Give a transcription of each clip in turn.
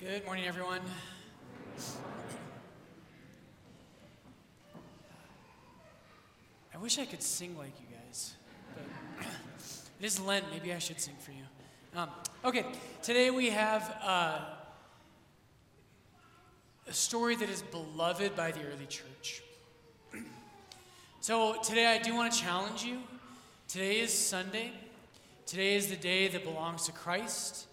Good morning, everyone. I wish I could sing like you guys, but it is Lent. Maybe I should sing for you. Um, okay, today we have uh, a story that is beloved by the early church. so today I do want to challenge you. Today is Sunday. Today is the day that belongs to Christ.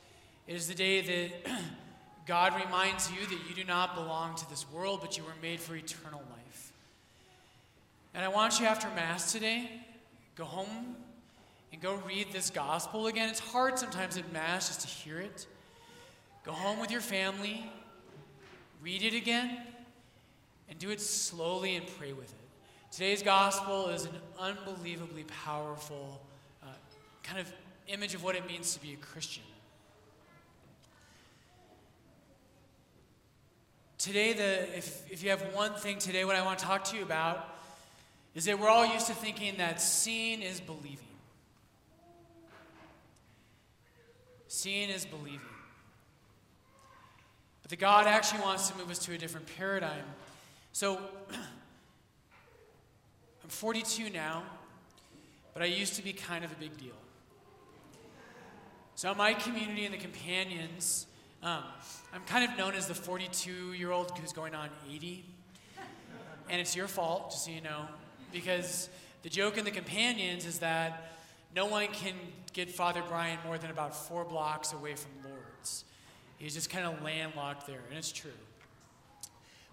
It is the day that God reminds you that you do not belong to this world, but you were made for eternal life. And I want you after Mass today, go home and go read this gospel again. It's hard sometimes at Mass just to hear it. Go home with your family, read it again, and do it slowly and pray with it. Today's gospel is an unbelievably powerful uh, kind of image of what it means to be a Christian. Today, the, if, if you have one thing today, what I want to talk to you about is that we're all used to thinking that seeing is believing. Seeing is believing. But the God actually wants to move us to a different paradigm. So, I'm 42 now, but I used to be kind of a big deal. So, my community and the companions, um, I'm kind of known as the 42 year old who's going on 80. And it's your fault, just so you know, because the joke in the companions is that no one can get Father Brian more than about four blocks away from Lourdes. He's just kind of landlocked there, and it's true.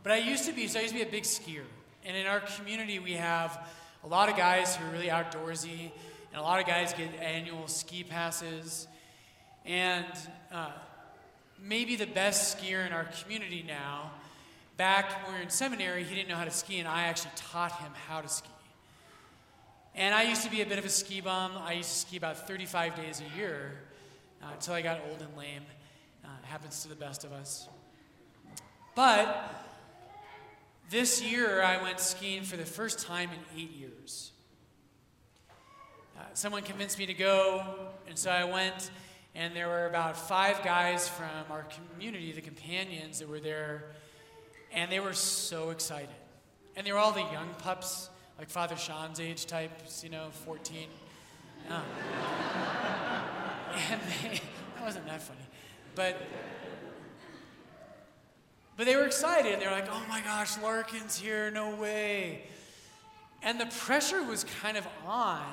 But I used to be, so I used to be a big skier. And in our community, we have a lot of guys who are really outdoorsy, and a lot of guys get annual ski passes. And uh, maybe the best skier in our community now, back when we were in seminary, he didn't know how to ski, and I actually taught him how to ski. And I used to be a bit of a ski bum. I used to ski about 35 days a year uh, until I got old and lame. Uh, happens to the best of us. But this year, I went skiing for the first time in eight years. Uh, someone convinced me to go, and so I went, and there were about five guys from our community, the companions, that were there, and they were so excited. And they were all the young pups, like Father Sean's age types, you know, 14. Uh, and they, that wasn't that funny. But but they were excited. They were like, oh my gosh, Larkin's here, no way. And the pressure was kind of on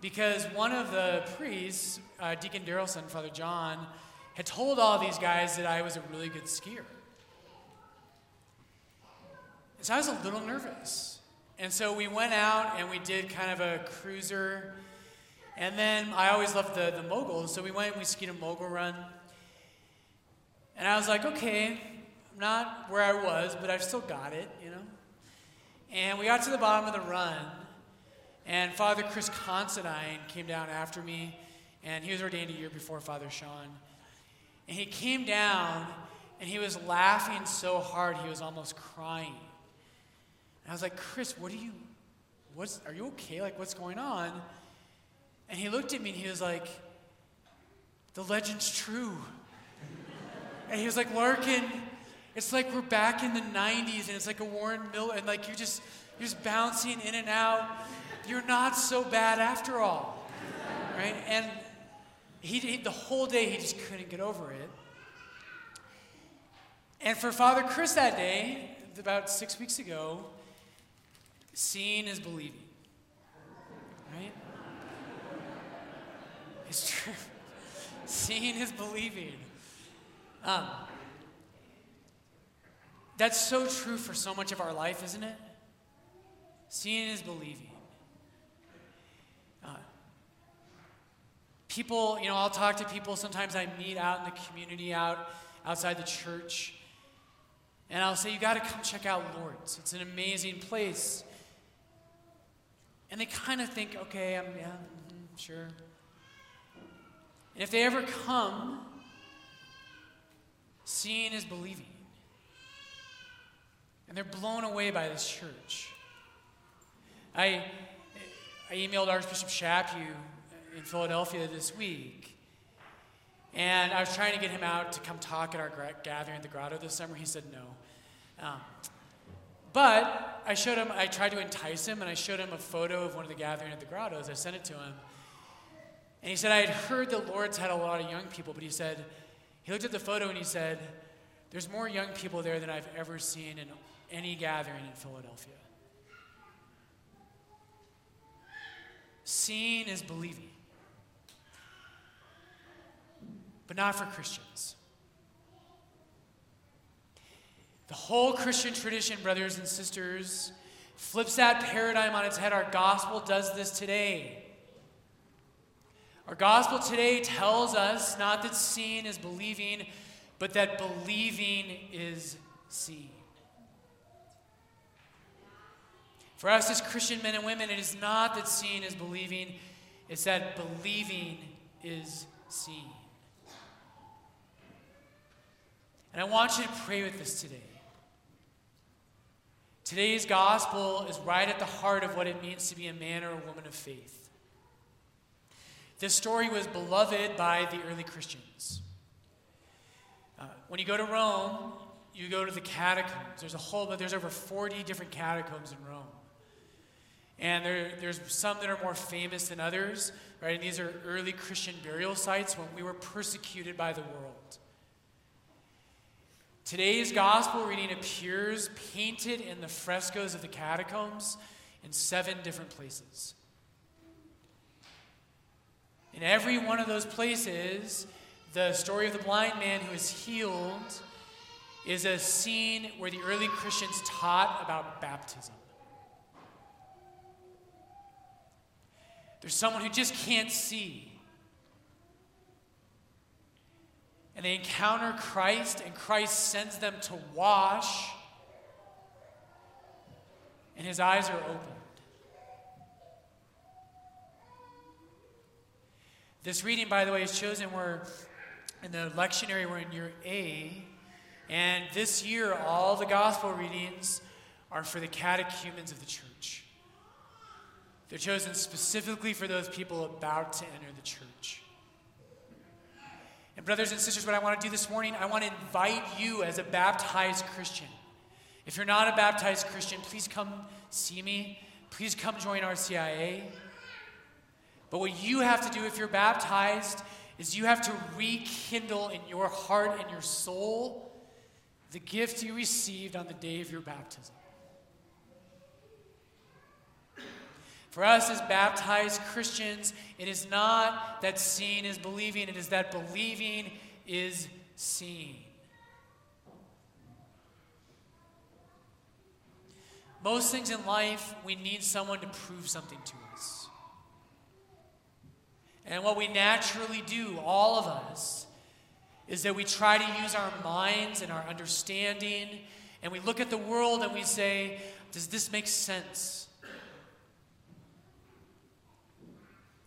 because one of the priests, uh, Deacon Darrelson, Father John, had told all these guys that I was a really good skier. And so I was a little nervous. And so we went out and we did kind of a cruiser. And then I always loved the, the moguls, so we went and we skied a mogul run. And I was like, okay, I'm not where I was, but I've still got it, you know. And we got to the bottom of the run, and Father Chris Considine came down after me, and he was ordained a year before Father Sean. And he came down, and he was laughing so hard he was almost crying. And I was like, Chris, what are you, what's, are you okay? Like, what's going on? And he looked at me and he was like, the legend's true. and he was like, Larkin, it's like we're back in the 90s and it's like a Warren Miller, and like you're just, you're just bouncing in and out. You're not so bad after all. Right? And he, he, the whole day he just couldn't get over it. And for Father Chris that day, about six weeks ago, seeing is believing. Right? It's true. seeing is believing. Um, that's so true for so much of our life, isn't it? Seeing is believing. Uh, people, you know, I'll talk to people. Sometimes I meet out in the community, out outside the church, and I'll say, "You got to come check out Lourdes. It's an amazing place." And they kind of think, "Okay, I'm yeah, mm-hmm, sure." And if they ever come, seeing is believing. And they're blown away by this church. I, I emailed Archbishop Chaput in Philadelphia this week. And I was trying to get him out to come talk at our gathering at the grotto this summer. He said no. Um, but I showed him, I tried to entice him, and I showed him a photo of one of the gathering at the grottos. I sent it to him. And he said, I had heard the Lourdes had a lot of young people, but he said, he looked at the photo and he said, There's more young people there than I've ever seen in any gathering in Philadelphia. Seeing is believing, but not for Christians. The whole Christian tradition, brothers and sisters, flips that paradigm on its head. Our gospel does this today. Our gospel today tells us not that seeing is believing, but that believing is seeing. For us as Christian men and women, it is not that seeing is believing, it's that believing is seeing. And I want you to pray with us today. Today's gospel is right at the heart of what it means to be a man or a woman of faith. This story was beloved by the early Christians. Uh, when you go to Rome, you go to the catacombs. There's a whole, but there's over 40 different catacombs in Rome. And there, there's some that are more famous than others, right? And these are early Christian burial sites when we were persecuted by the world. Today's gospel reading appears painted in the frescoes of the catacombs in seven different places. In every one of those places, the story of the blind man who is healed is a scene where the early Christians taught about baptism. There's someone who just can't see. And they encounter Christ, and Christ sends them to wash, and his eyes are opened. This reading, by the way, is chosen where in the lectionary we're in year A. And this year, all the gospel readings are for the catechumens of the church. They're chosen specifically for those people about to enter the church. And, brothers and sisters, what I want to do this morning, I want to invite you as a baptized Christian. If you're not a baptized Christian, please come see me. Please come join RCIA. But what you have to do if you're baptized is you have to rekindle in your heart and your soul the gift you received on the day of your baptism. For us as baptized Christians, it is not that seeing is believing, it is that believing is seeing. Most things in life, we need someone to prove something to us. And what we naturally do, all of us, is that we try to use our minds and our understanding, and we look at the world and we say, Does this make sense?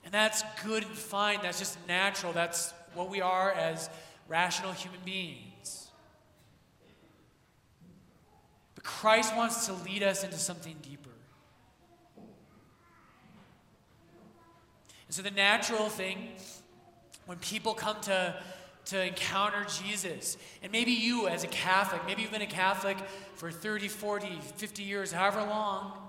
And that's good and fine. That's just natural. That's what we are as rational human beings. But Christ wants to lead us into something deeper. And so the natural thing, when people come to, to encounter Jesus, and maybe you as a Catholic, maybe you've been a Catholic for 30, 40, 50 years, however long.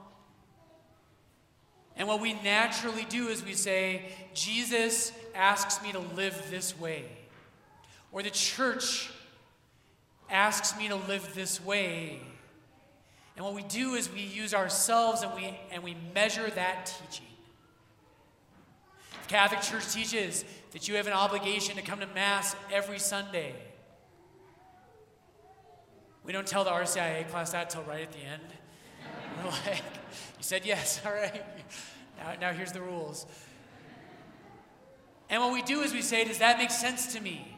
And what we naturally do is we say, Jesus asks me to live this way. Or the church asks me to live this way. And what we do is we use ourselves and we, and we measure that teaching. Catholic Church teaches that you have an obligation to come to Mass every Sunday. We don't tell the RCIA class that till right at the end. We're like, you said yes, all right. Now, now here's the rules. And what we do is we say, does that make sense to me?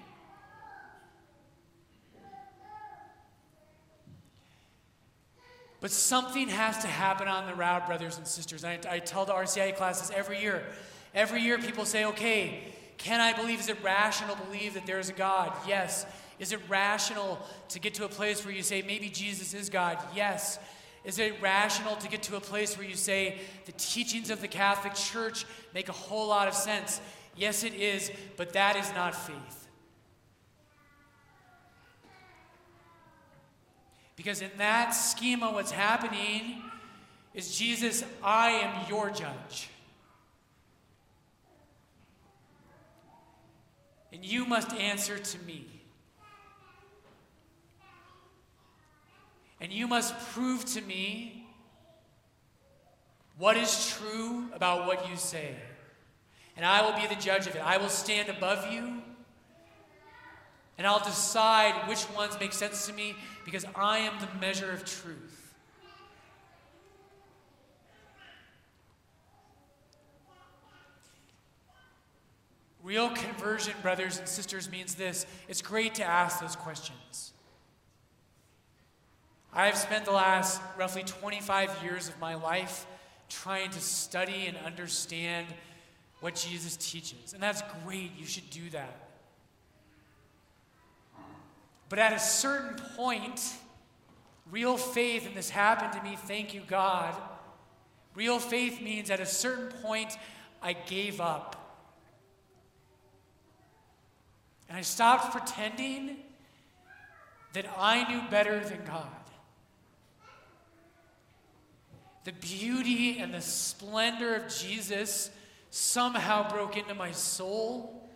But something has to happen on the route, brothers and sisters. I, I tell the RCIA classes every year Every year people say, okay, can I believe? Is it rational to believe that there is a God? Yes. Is it rational to get to a place where you say, maybe Jesus is God? Yes. Is it rational to get to a place where you say the teachings of the Catholic Church make a whole lot of sense? Yes, it is, but that is not faith. Because in that schema, what's happening is Jesus, I am your judge. And you must answer to me. And you must prove to me what is true about what you say. And I will be the judge of it. I will stand above you. And I'll decide which ones make sense to me because I am the measure of truth. Real conversion, brothers and sisters, means this it's great to ask those questions. I have spent the last roughly 25 years of my life trying to study and understand what Jesus teaches. And that's great. You should do that. But at a certain point, real faith, and this happened to me, thank you, God. Real faith means at a certain point, I gave up. And I stopped pretending that I knew better than God. The beauty and the splendor of Jesus somehow broke into my soul.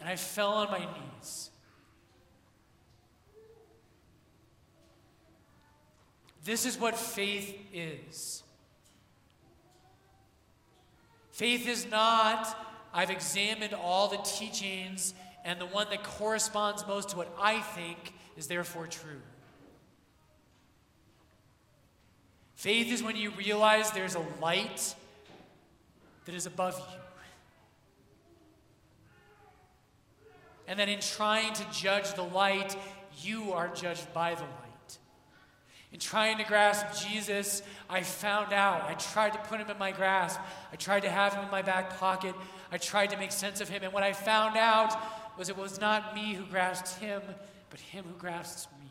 And I fell on my knees. This is what faith is. Faith is not, I've examined all the teachings, and the one that corresponds most to what I think is therefore true. Faith is when you realize there's a light that is above you. And that in trying to judge the light, you are judged by the light. In trying to grasp Jesus, I found out. I tried to put him in my grasp. I tried to have him in my back pocket. I tried to make sense of him. And what I found out was it was not me who grasped him, but him who grasped me.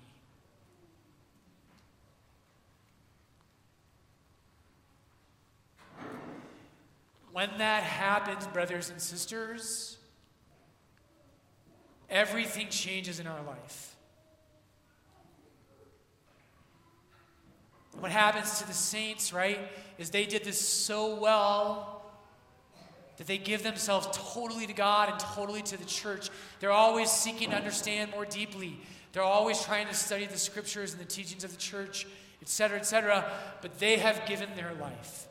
When that happens, brothers and sisters, everything changes in our life. What happens to the saints, right, is they did this so well that they give themselves totally to God and totally to the church. They're always seeking to understand more deeply. They're always trying to study the scriptures and the teachings of the church, etc., etc., but they have given their life.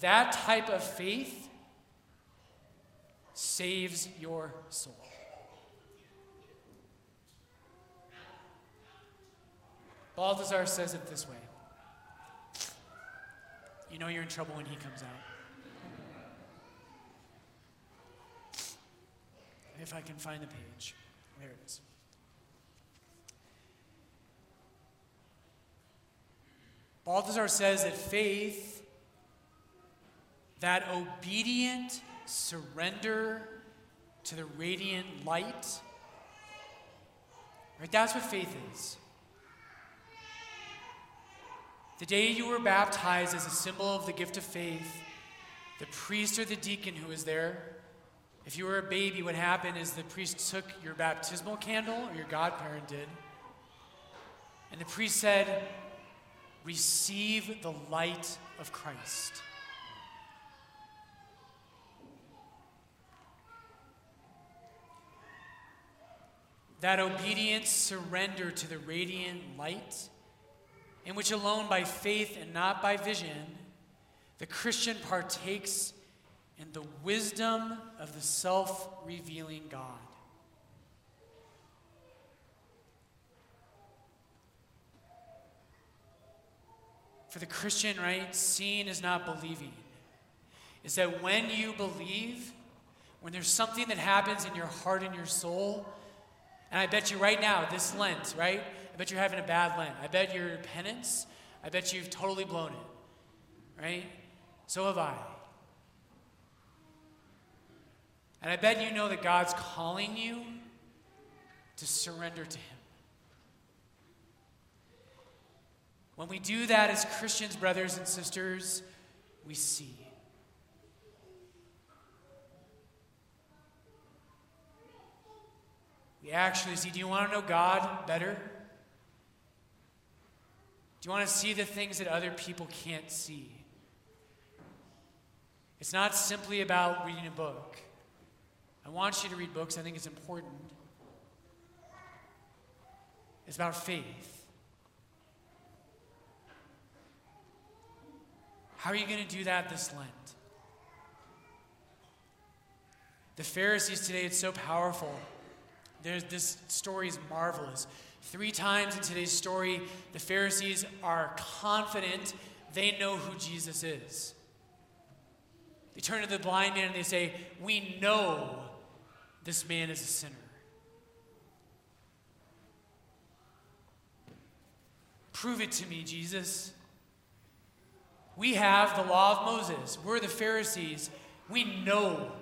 That type of faith saves your soul. Balthasar says it this way You know you're in trouble when he comes out. If I can find the page. There it is. Balthasar says that faith that obedient surrender to the radiant light. Right? That's what faith is. The day you were baptized as a symbol of the gift of faith, the priest or the deacon who was there, if you were a baby, what happened is the priest took your baptismal candle, or your godparent did, and the priest said, Receive the light of Christ. That obedience surrender to the radiant light, in which alone by faith and not by vision, the Christian partakes in the wisdom of the self revealing God. For the Christian, right, seeing is not believing. Is that when you believe, when there's something that happens in your heart and your soul, and I bet you right now, this Lent, right? I bet you're having a bad Lent. I bet your penance, I bet you've totally blown it, right? So have I. And I bet you know that God's calling you to surrender to Him. When we do that as Christians, brothers and sisters, we see. Actually see. Do you want to know God better? Do you want to see the things that other people can't see? It's not simply about reading a book. I want you to read books, I think it's important. It's about faith. How are you going to do that this Lent? The Pharisees today, it's so powerful. There's, this story is marvelous. Three times in today's story, the Pharisees are confident they know who Jesus is. They turn to the blind man and they say, We know this man is a sinner. Prove it to me, Jesus. We have the law of Moses. We're the Pharisees. We know.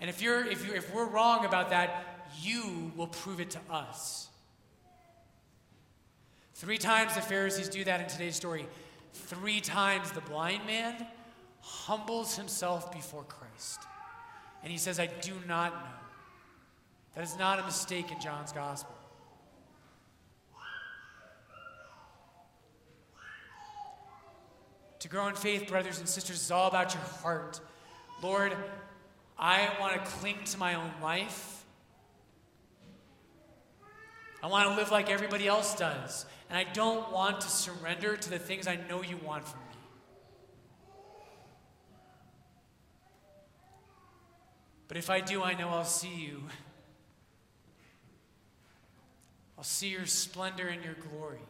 And if, you're, if, you're, if we're wrong about that, you will prove it to us. Three times the Pharisees do that in today's story. Three times the blind man humbles himself before Christ. And he says, I do not know. That is not a mistake in John's gospel. To grow in faith, brothers and sisters, is all about your heart. Lord, I want to cling to my own life. I want to live like everybody else does. And I don't want to surrender to the things I know you want from me. But if I do, I know I'll see you. I'll see your splendor and your glory.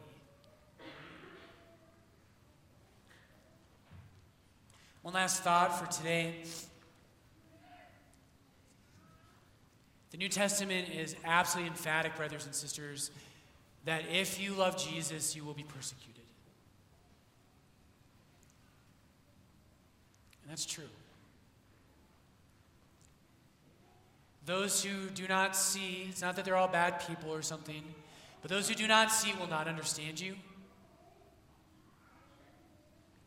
One last thought for today. New Testament is absolutely emphatic, brothers and sisters, that if you love Jesus, you will be persecuted. And that's true. Those who do not see, it's not that they're all bad people or something, but those who do not see will not understand you.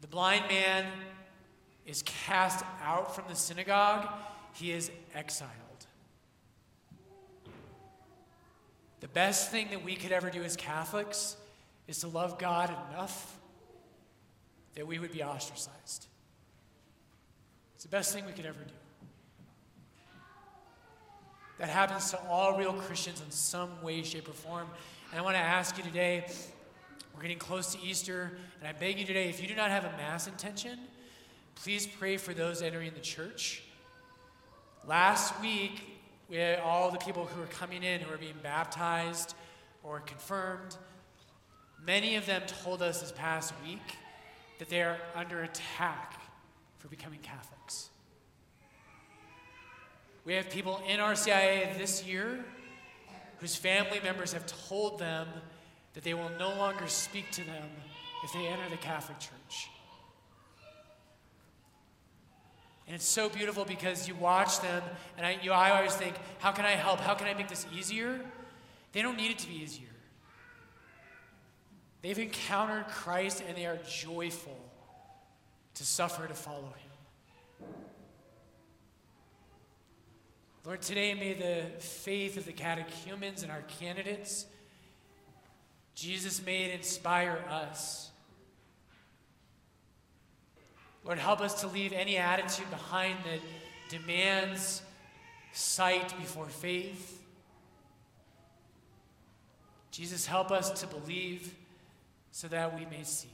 The blind man is cast out from the synagogue, he is exiled. The best thing that we could ever do as Catholics is to love God enough that we would be ostracized. It's the best thing we could ever do. That happens to all real Christians in some way, shape, or form. And I want to ask you today we're getting close to Easter, and I beg you today if you do not have a Mass intention, please pray for those entering the church. Last week, we had all the people who were coming in who were being baptized or confirmed. Many of them told us this past week that they are under attack for becoming Catholics. We have people in RCIA this year whose family members have told them that they will no longer speak to them if they enter the Catholic Church. And it's so beautiful because you watch them, and I, you, I always think, how can I help? How can I make this easier? They don't need it to be easier. They've encountered Christ and they are joyful to suffer to follow him. Lord, today may the faith of the catechumens and our candidates, Jesus, may it inspire us. Lord, help us to leave any attitude behind that demands sight before faith. Jesus, help us to believe so that we may see.